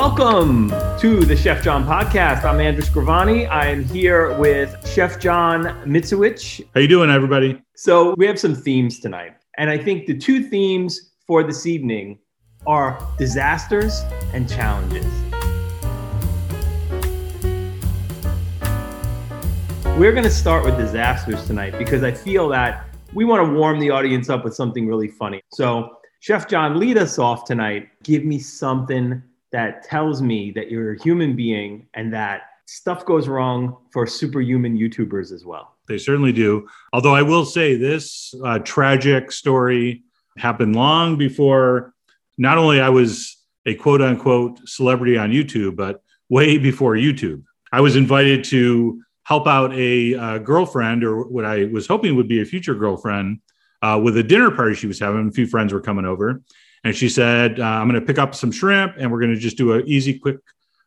Welcome to the Chef John podcast. I'm Andrew Scrivani. I am here with Chef John Mitzewich. How you doing, everybody? So we have some themes tonight, and I think the two themes for this evening are disasters and challenges. We're going to start with disasters tonight because I feel that we want to warm the audience up with something really funny. So, Chef John, lead us off tonight. Give me something that tells me that you're a human being and that stuff goes wrong for superhuman YouTubers as well. They certainly do. Although I will say this uh, tragic story happened long before not only I was a quote unquote celebrity on YouTube, but way before YouTube. I was invited to help out a uh, girlfriend or what I was hoping would be a future girlfriend uh, with a dinner party she was having. A few friends were coming over. And she said, uh, I'm going to pick up some shrimp and we're going to just do an easy, quick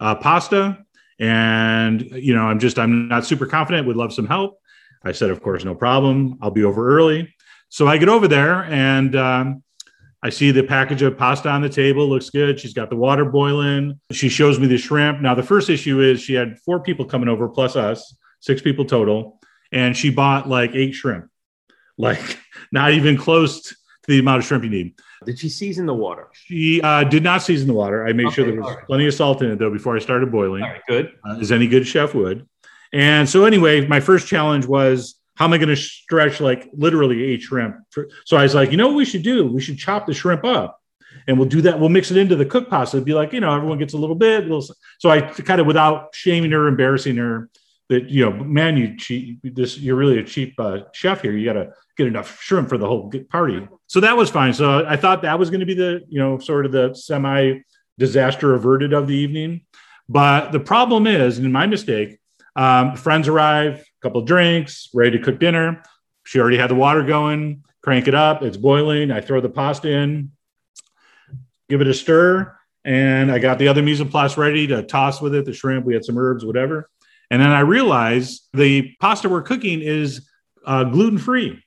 uh, pasta. And, you know, I'm just, I'm not super confident, would love some help. I said, of course, no problem. I'll be over early. So I get over there and um, I see the package of pasta on the table. Looks good. She's got the water boiling. She shows me the shrimp. Now, the first issue is she had four people coming over plus us, six people total. And she bought like eight shrimp, like not even close to the amount of shrimp you need. Did she season the water? She uh, did not season the water. I made okay, sure there was right. plenty of salt in it though before I started boiling. All right, good. Uh, as any good chef would. And so anyway, my first challenge was how am I going to stretch like literally eight shrimp? For, so I was like, you know what we should do? We should chop the shrimp up and we'll do that. We'll mix it into the cook pasta. It'd be like, you know, everyone gets a little bit. A little, so I kind of without shaming her, embarrassing her, that you know, man, you cheap. This you're really a cheap uh, chef here. You got to get enough shrimp for the whole party. So that was fine. So I thought that was going to be the you know sort of the semi disaster averted of the evening. But the problem is, and my mistake, um, friends arrive, a couple drinks, ready to cook dinner. She already had the water going. Crank it up. It's boiling. I throw the pasta in, give it a stir, and I got the other mise en place ready to toss with it. The shrimp. We had some herbs, whatever. And then I realized the pasta we're cooking is uh, gluten free,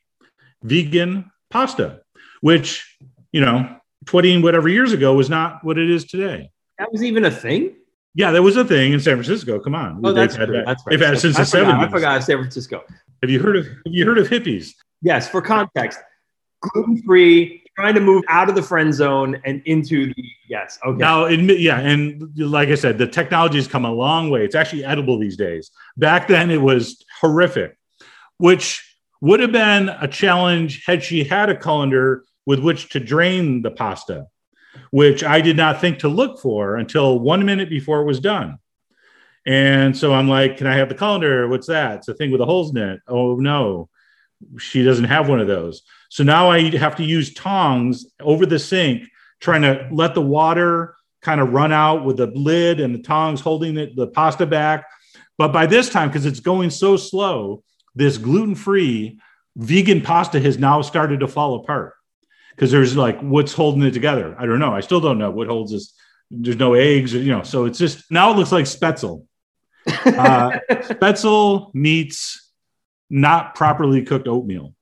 vegan pasta, which, you know, 20 whatever years ago was not what it is today. That was even a thing? Yeah, that was a thing in San Francisco. Come on. Oh, that's, had that. that's right. They've had it since I the forgot, 70s. I forgot San Francisco. Have you heard of have you heard of hippies? Yes, for context. Gluten free, trying to move out of the friend zone and into the yes. Okay. Now, admit, yeah, and like I said, the technology has come a long way. It's actually edible these days. Back then, it was horrific, which would have been a challenge had she had a colander with which to drain the pasta, which I did not think to look for until one minute before it was done. And so I'm like, "Can I have the colander? What's that? It's a thing with the holes in it." Oh no, she doesn't have one of those. So now I have to use tongs over the sink, trying to let the water kind of run out with the lid and the tongs holding it, the pasta back. But by this time, because it's going so slow, this gluten free vegan pasta has now started to fall apart because there's like what's holding it together. I don't know. I still don't know what holds this. There's no eggs, you know. So it's just now it looks like Spaetzle. Uh, Spaetzle meets not properly cooked oatmeal.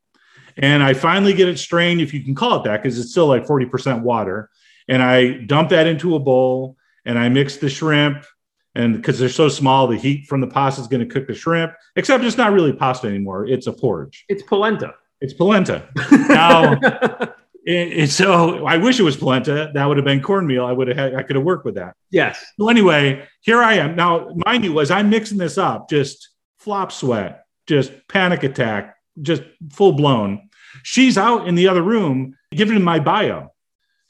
And I finally get it strained, if you can call it that, because it's still like 40% water. And I dump that into a bowl and I mix the shrimp. And because they're so small, the heat from the pasta is going to cook the shrimp, except it's not really pasta anymore. It's a porridge. It's polenta. It's polenta. now, it, it, so I wish it was polenta. That would have been cornmeal. I would have had, I could have worked with that. Yes. So anyway, here I am. Now, mind you, as I'm mixing this up, just flop sweat, just panic attack, just full blown. She's out in the other room giving my bio.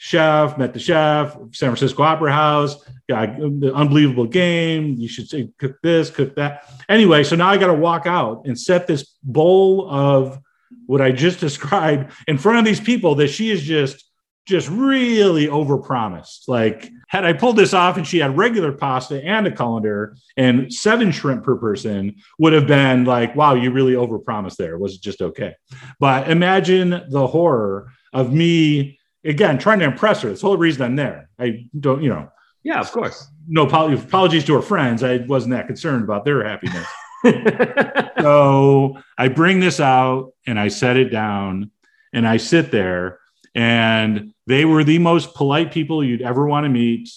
Chef, met the chef, San Francisco Opera House, got the unbelievable game. You should say, cook this, cook that. Anyway, so now I got to walk out and set this bowl of what I just described in front of these people that she is just just really overpromised. Like, had I pulled this off and she had regular pasta and a colander and seven shrimp per person, would have been like, wow, you really overpromised there. Was it just okay? But imagine the horror of me again trying to impress her. That's the whole reason I'm there. I don't, you know. Yeah, of course. No apologies to her friends. I wasn't that concerned about their happiness. so I bring this out and I set it down and I sit there and they were the most polite people you'd ever want to meet.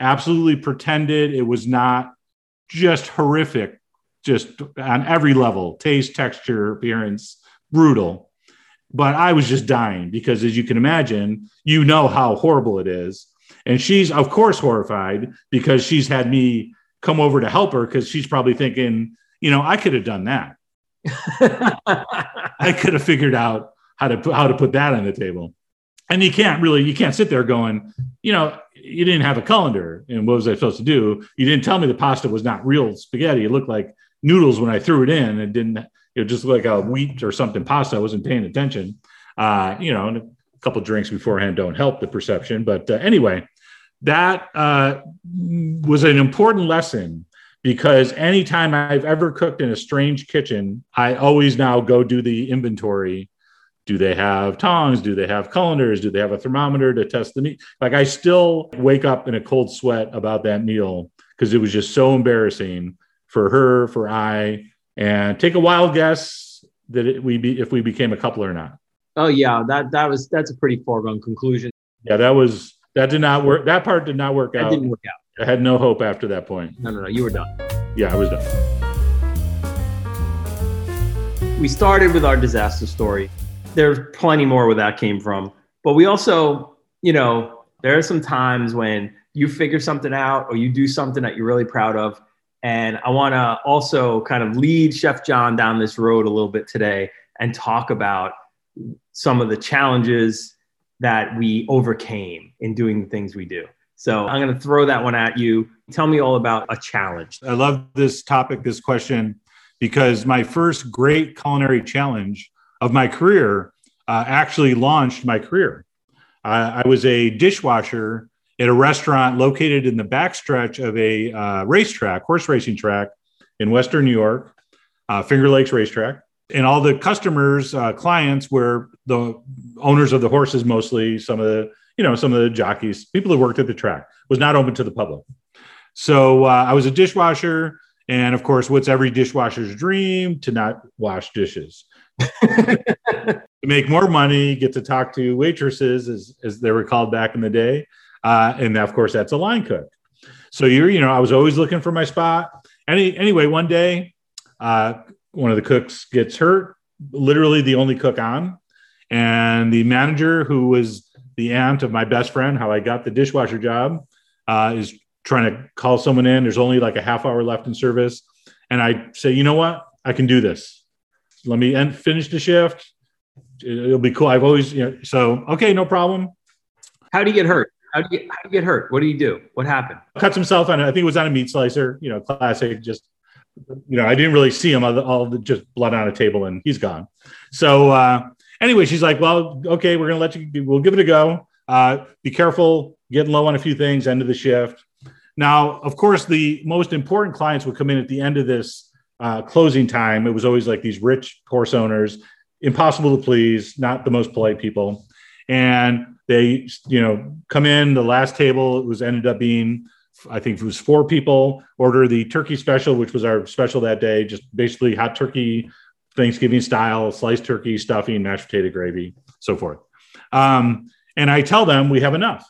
absolutely pretended it was not just horrific, just on every level taste, texture, appearance, brutal. But I was just dying because, as you can imagine, you know how horrible it is. And she's, of course, horrified because she's had me come over to help her because she's probably thinking, you know, I could have done that. I could have figured out how to how to put that on the table. And you can't really you can't sit there going, you know, you didn't have a colander, and what was I supposed to do? You didn't tell me the pasta was not real spaghetti. It looked like noodles when I threw it in. It didn't. It just like a wheat or something pasta. I wasn't paying attention. Uh, you know, and a couple drinks beforehand don't help the perception. But uh, anyway, that uh, was an important lesson because anytime I've ever cooked in a strange kitchen, I always now go do the inventory. Do they have tongs? Do they have colanders? Do they have a thermometer to test the meat? Like I still wake up in a cold sweat about that meal because it was just so embarrassing for her, for I, and take a wild guess that it, we be if we became a couple or not. Oh yeah, that that was that's a pretty foregone conclusion. Yeah, that was that did not work. That part did not work that out. didn't work out. I had no hope after that point. No, no, no. You were done. Yeah, I was done. We started with our disaster story. There's plenty more where that came from. But we also, you know, there are some times when you figure something out or you do something that you're really proud of. And I want to also kind of lead Chef John down this road a little bit today and talk about some of the challenges that we overcame in doing the things we do. So I'm going to throw that one at you. Tell me all about a challenge. I love this topic, this question, because my first great culinary challenge of my career uh, actually launched my career. I was a dishwasher at a restaurant located in the backstretch of a uh, racetrack, horse racing track in Western New York, uh, Finger Lakes Racetrack. And all the customers, uh, clients were the owners of the horses, mostly some of the you know, some of the jockeys, people who worked at the track, was not open to the public. So uh, I was a dishwasher. And of course, what's every dishwasher's dream? To not wash dishes. to make more money, get to talk to waitresses, as, as they were called back in the day. Uh, and of course, that's a line cook. So you're, you know, I was always looking for my spot. Any, anyway, one day, uh, one of the cooks gets hurt, literally the only cook on. And the manager, who was the aunt of my best friend, how I got the dishwasher job, uh, is trying to call someone in. There's only like a half hour left in service. And I say, you know what? I can do this. Let me end, finish the shift. It'll be cool. I've always, you know, so, okay, no problem. How do you get hurt? How do you get, how do you get hurt? What do you do? What happened? Cuts himself on, I think it was on a meat slicer, you know, classic, just, you know, I didn't really see him all the, just blood on a table and he's gone. So, uh, anyway, she's like, well, okay, we're going to let you, we'll give it a go. Uh, be careful, getting low on a few things, end of the shift. Now, of course, the most important clients would come in at the end of this uh, closing time. It was always like these rich horse owners, impossible to please, not the most polite people. And they, you know, come in the last table. It was ended up being, I think it was four people. Order the turkey special, which was our special that day. Just basically hot turkey Thanksgiving style, sliced turkey, stuffing, mashed potato gravy, so forth. Um, and I tell them we have enough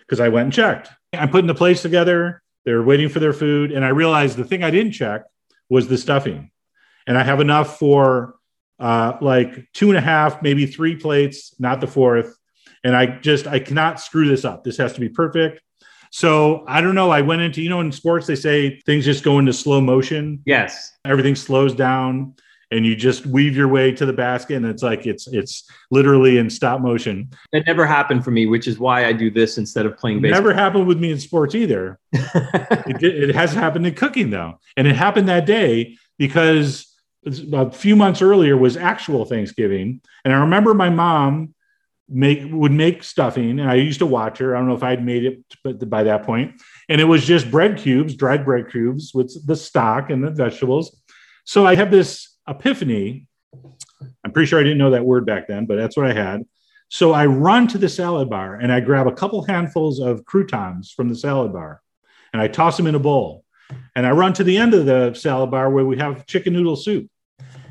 because I went and checked. I'm putting the plates together. They're waiting for their food. And I realized the thing I didn't check was the stuffing. And I have enough for uh, like two and a half, maybe three plates, not the fourth. And I just, I cannot screw this up. This has to be perfect. So I don't know. I went into, you know, in sports, they say things just go into slow motion. Yes. Everything slows down and you just weave your way to the basket and it's like it's it's literally in stop motion. That never happened for me which is why i do this instead of playing baseball. Never happened with me in sports either. It, it has happened in cooking though. And it happened that day because a few months earlier was actual thanksgiving. And i remember my mom make would make stuffing and i used to watch her. I don't know if i'd made it but by that point. And it was just bread cubes dried bread cubes with the stock and the vegetables. So i have this epiphany. I'm pretty sure I didn't know that word back then, but that's what I had. So I run to the salad bar and I grab a couple handfuls of croutons from the salad bar and I toss them in a bowl. And I run to the end of the salad bar where we have chicken noodle soup.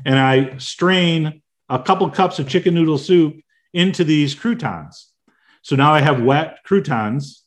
And I strain a couple cups of chicken noodle soup into these croutons. So now I have wet croutons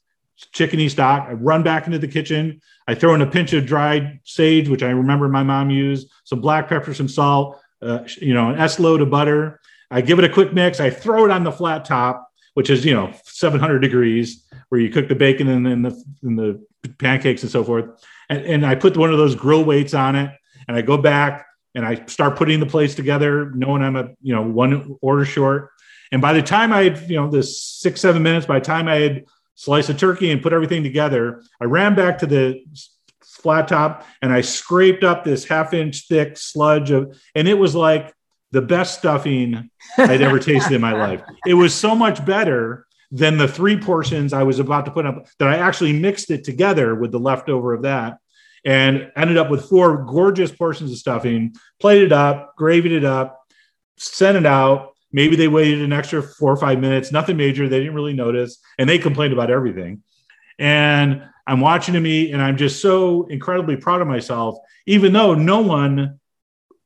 chickeny stock. I run back into the kitchen. I throw in a pinch of dried sage, which I remember my mom used, some black pepper, some salt, uh, you know, an S load of butter. I give it a quick mix. I throw it on the flat top, which is, you know, 700 degrees, where you cook the bacon and, and, the, and the pancakes and so forth. And, and I put one of those grill weights on it and I go back and I start putting the plates together, knowing I'm a, you know, one order short. And by the time I had, you know, this six, seven minutes, by the time I had sliced of turkey and put everything together, I ran back to the flat top and I scraped up this half inch thick sludge of, and it was like the best stuffing I'd ever tasted in my life. It was so much better than the three portions I was about to put up that I actually mixed it together with the leftover of that and ended up with four gorgeous portions of stuffing, plated it up, gravied it up, sent it out. Maybe they waited an extra four or five minutes, nothing major. They didn't really notice. And they complained about everything. And I'm watching them eat, and I'm just so incredibly proud of myself, even though no one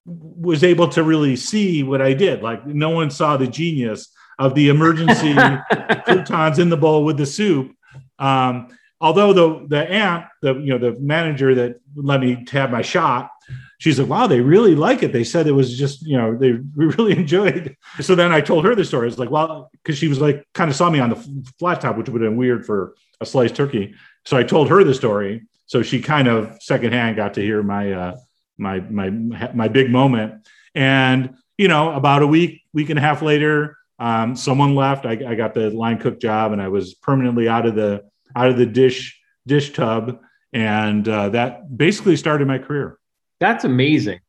was able to really see what I did. Like no one saw the genius of the emergency croutons in the bowl with the soup. Um, although the the aunt, the you know the manager that let me have my shot, she's like, "Wow, they really like it." They said it was just you know they really enjoyed. So then I told her the story. It's like, well, because she was like kind of saw me on the flat top, which would have been weird for a sliced turkey. So I told her the story. So she kind of secondhand got to hear my uh, my my my big moment. And you know, about a week week and a half later, um, someone left. I, I got the line cook job, and I was permanently out of the out of the dish dish tub, and uh, that basically started my career. That's amazing.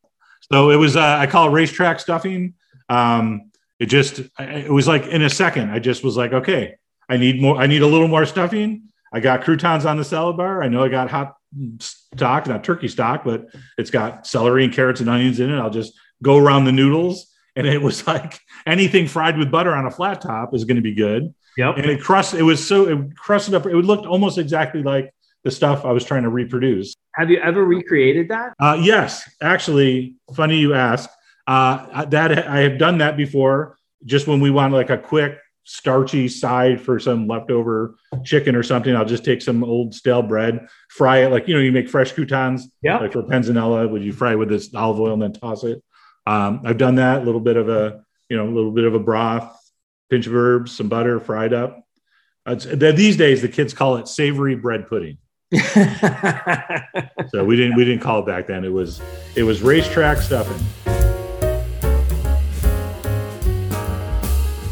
So it was uh, I call it racetrack stuffing. Um, it just it was like in a second. I just was like, okay, I need more. I need a little more stuffing. I got croutons on the salad bar. I know I got hot stock, not turkey stock, but it's got celery and carrots and onions in it. I'll just go around the noodles. And it was like anything fried with butter on a flat top is going to be good. Yep. And it crust. It was so it crusted up. It looked almost exactly like the stuff I was trying to reproduce. Have you ever recreated that? Uh, yes, actually. Funny you ask. Uh, that I have done that before. Just when we want like a quick starchy side for some leftover chicken or something, I'll just take some old stale bread, fry it like you know you make fresh croutons. Yeah. Like for panzanella, would you fry with this olive oil and then toss it? Um, I've done that. A little bit of a you know a little bit of a broth, pinch of herbs, some butter, fried up. Uh, these days, the kids call it savory bread pudding. So we didn't we didn't call it back then. It was it was racetrack stuffing.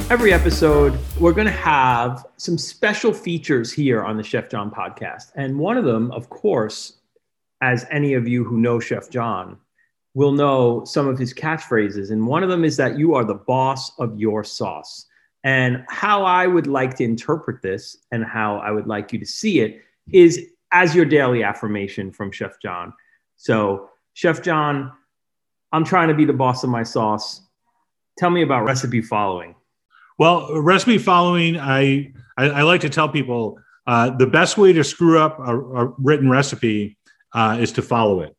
Every episode, we're going to have some special features here on the Chef John podcast. And one of them, of course, as any of you who know Chef John will know some of his catchphrases. And one of them is that you are the boss of your sauce. And how I would like to interpret this and how I would like you to see it is as your daily affirmation from Chef John. So, Chef John, I'm trying to be the boss of my sauce. Tell me about recipe following. Well, recipe following, I, I, I like to tell people uh, the best way to screw up a, a written recipe uh, is to follow it.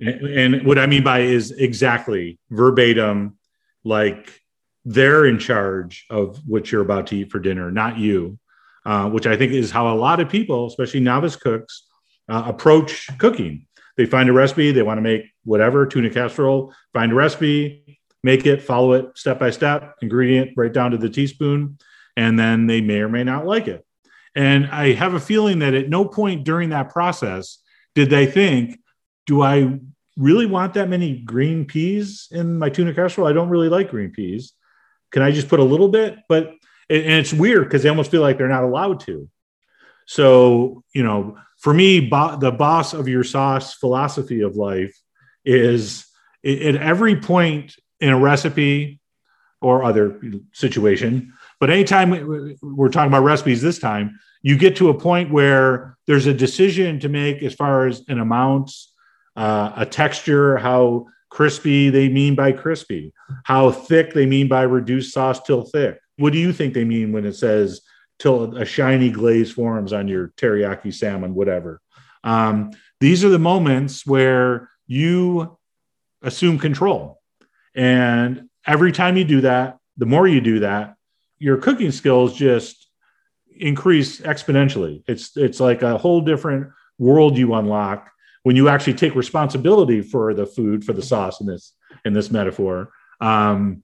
And, and what I mean by is exactly verbatim, like they're in charge of what you're about to eat for dinner, not you. Uh, which I think is how a lot of people, especially novice cooks, uh, approach cooking. They find a recipe, they want to make whatever tuna casserole, find a recipe, make it, follow it step by step, ingredient right down to the teaspoon, and then they may or may not like it. And I have a feeling that at no point during that process did they think, do I really want that many green peas in my tuna casserole? I don't really like green peas. Can I just put a little bit? But and it's weird because they almost feel like they're not allowed to. So, you know, for me, bo- the boss of your sauce philosophy of life is at every point in a recipe or other situation, but anytime we're talking about recipes this time, you get to a point where there's a decision to make as far as an amount, uh, a texture, how crispy they mean by crispy, how thick they mean by reduced sauce till thick what do you think they mean when it says till a shiny glaze forms on your teriyaki salmon, whatever? Um, these are the moments where you assume control. And every time you do that, the more you do that, your cooking skills just increase exponentially. It's it's like a whole different world you unlock when you actually take responsibility for the food, for the sauce in this in this metaphor, um,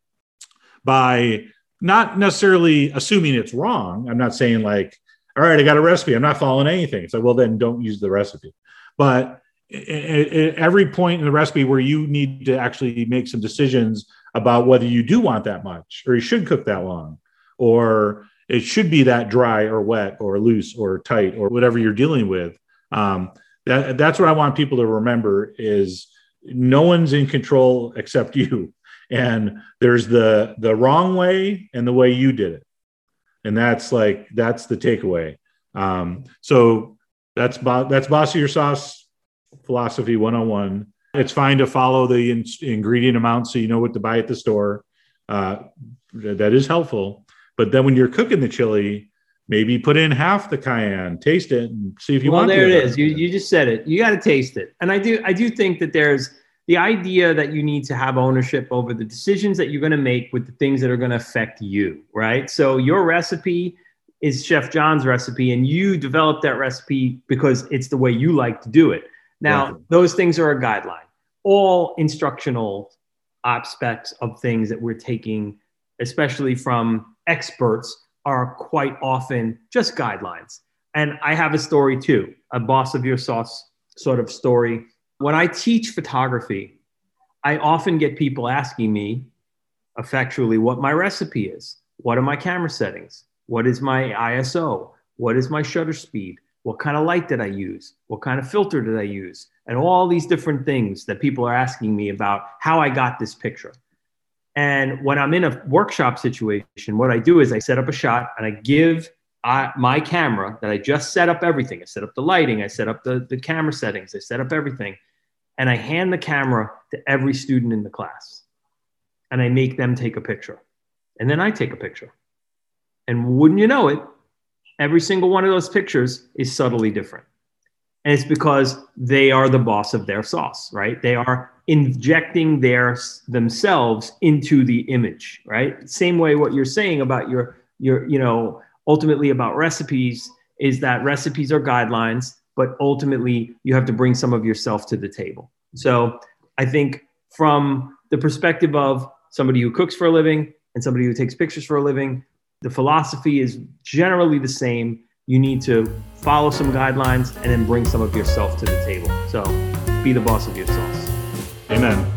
by not necessarily assuming it's wrong. I'm not saying like, all right, I got a recipe. I'm not following anything. So well, then don't use the recipe. But every point in the recipe where you need to actually make some decisions about whether you do want that much or you should cook that long or it should be that dry or wet or loose or tight or whatever you're dealing with um, that, that's what i want people to remember is no one's in control except you. And there's the the wrong way and the way you did it. And that's like that's the takeaway. Um, so that's bo- that's boss your sauce philosophy 101 it's fine to follow the in- ingredient amount so you know what to buy at the store. Uh, that is helpful. But then when you're cooking the chili maybe put in half the cayenne taste it and see if you well, want there it is you, you just said it you got to taste it and i do i do think that there's the idea that you need to have ownership over the decisions that you're going to make with the things that are going to affect you, right? So your recipe is Chef John's recipe, and you developed that recipe because it's the way you like to do it. Now, those things are a guideline. All instructional aspects of things that we're taking, especially from experts, are quite often just guidelines. And I have a story too, a boss of your sauce sort of story when I teach photography, I often get people asking me effectually what my recipe is. What are my camera settings? What is my ISO? What is my shutter speed? What kind of light did I use? What kind of filter did I use? And all these different things that people are asking me about how I got this picture. And when I'm in a workshop situation, what I do is I set up a shot and I give I, my camera that I just set up everything. I set up the lighting, I set up the, the camera settings, I set up everything and I hand the camera to every student in the class and I make them take a picture. And then I take a picture. And wouldn't you know it, every single one of those pictures is subtly different. And it's because they are the boss of their sauce, right? They are injecting their themselves into the image, right? Same way what you're saying about your your you know ultimately about recipes is that recipes are guidelines but ultimately you have to bring some of yourself to the table. So I think from the perspective of somebody who cooks for a living and somebody who takes pictures for a living, the philosophy is generally the same. You need to follow some guidelines and then bring some of yourself to the table. So be the boss of your sauce. Amen.